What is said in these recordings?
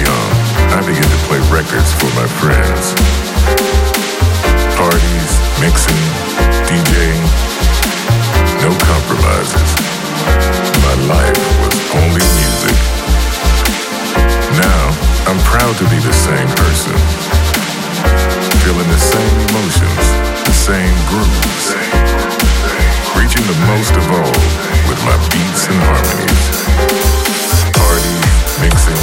Young, I began to play records for my friends. Parties, mixing, DJing, no compromises. My life was only music. Now, I'm proud to be the same person. Feeling the same emotions, the same grooves. Reaching the most of all with my beats and harmonies. Parties, mixing,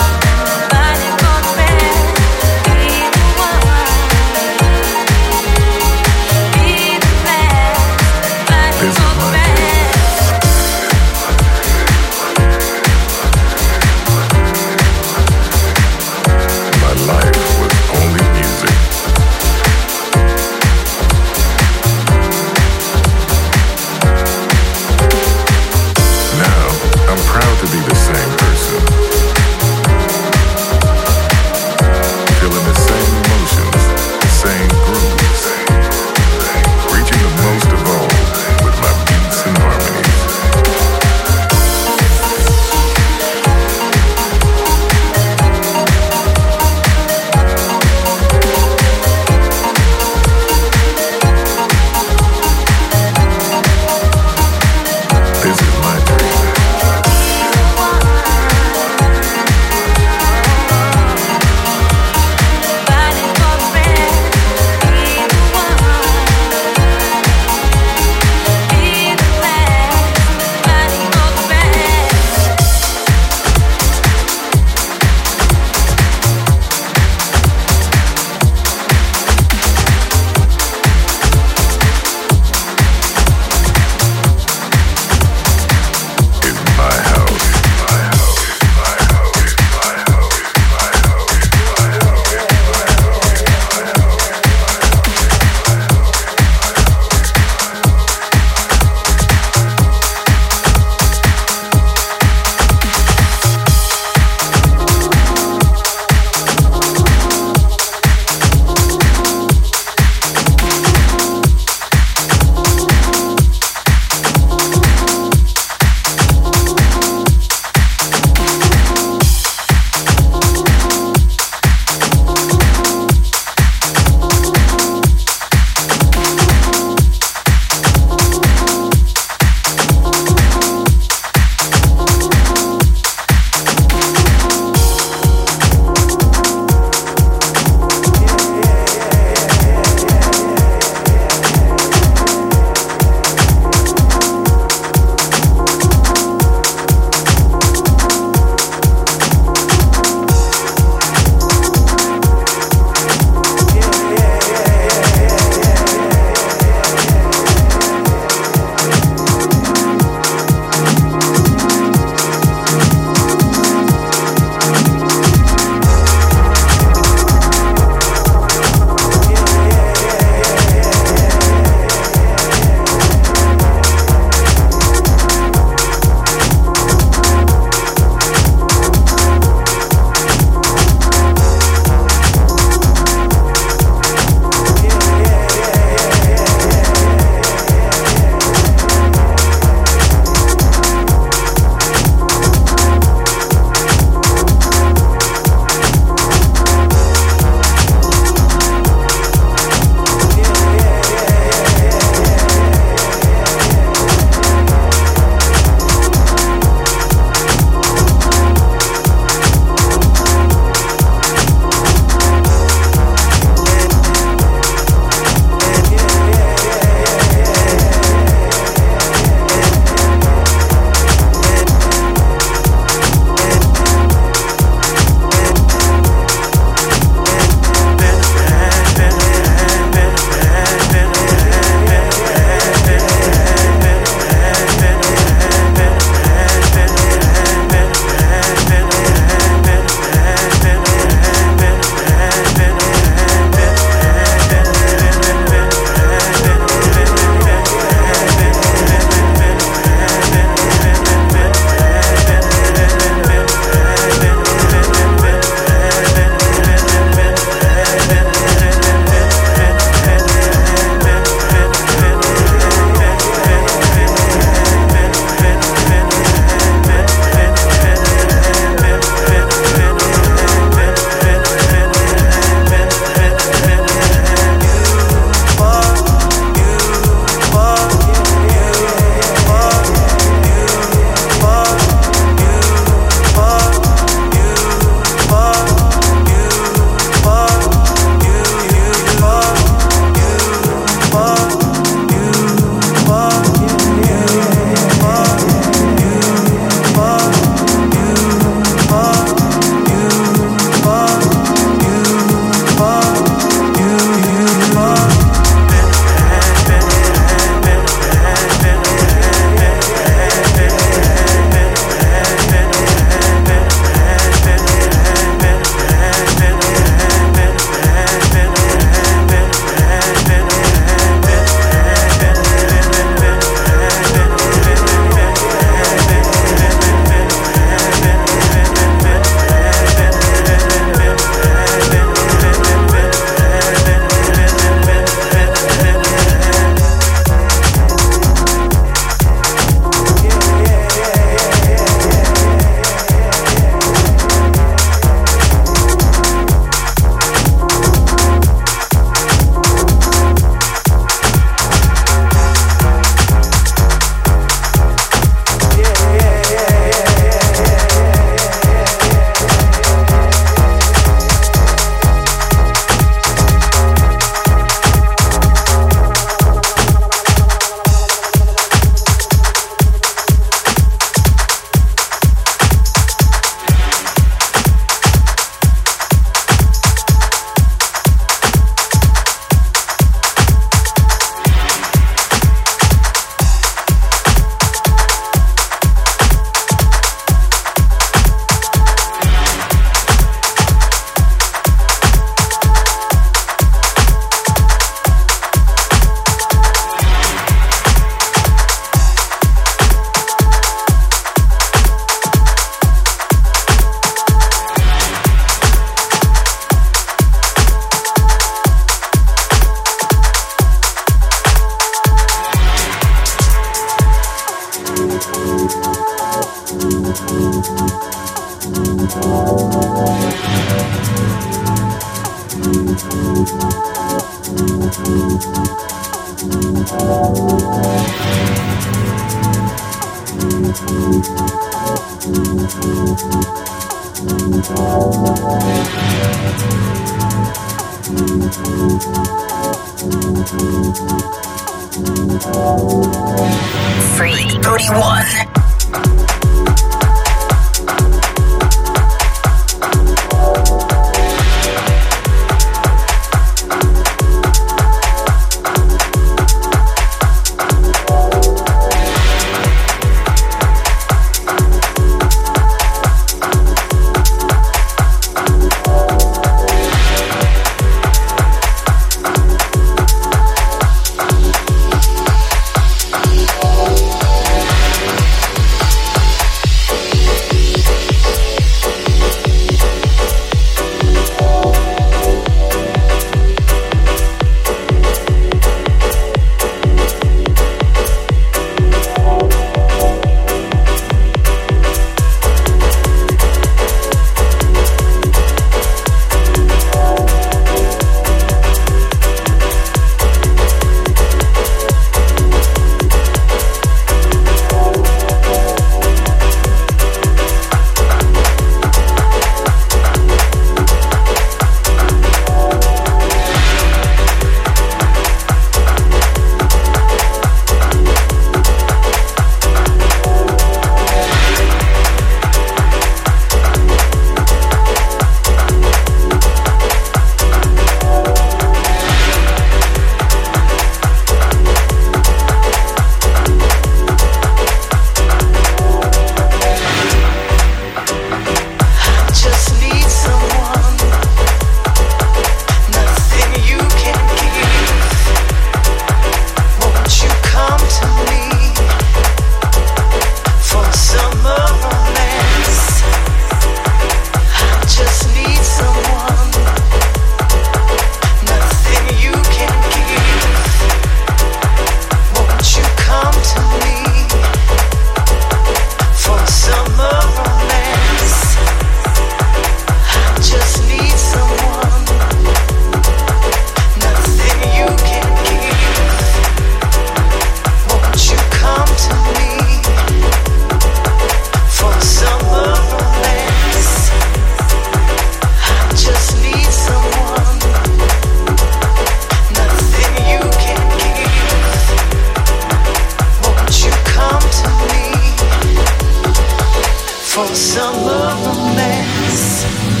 for some romance.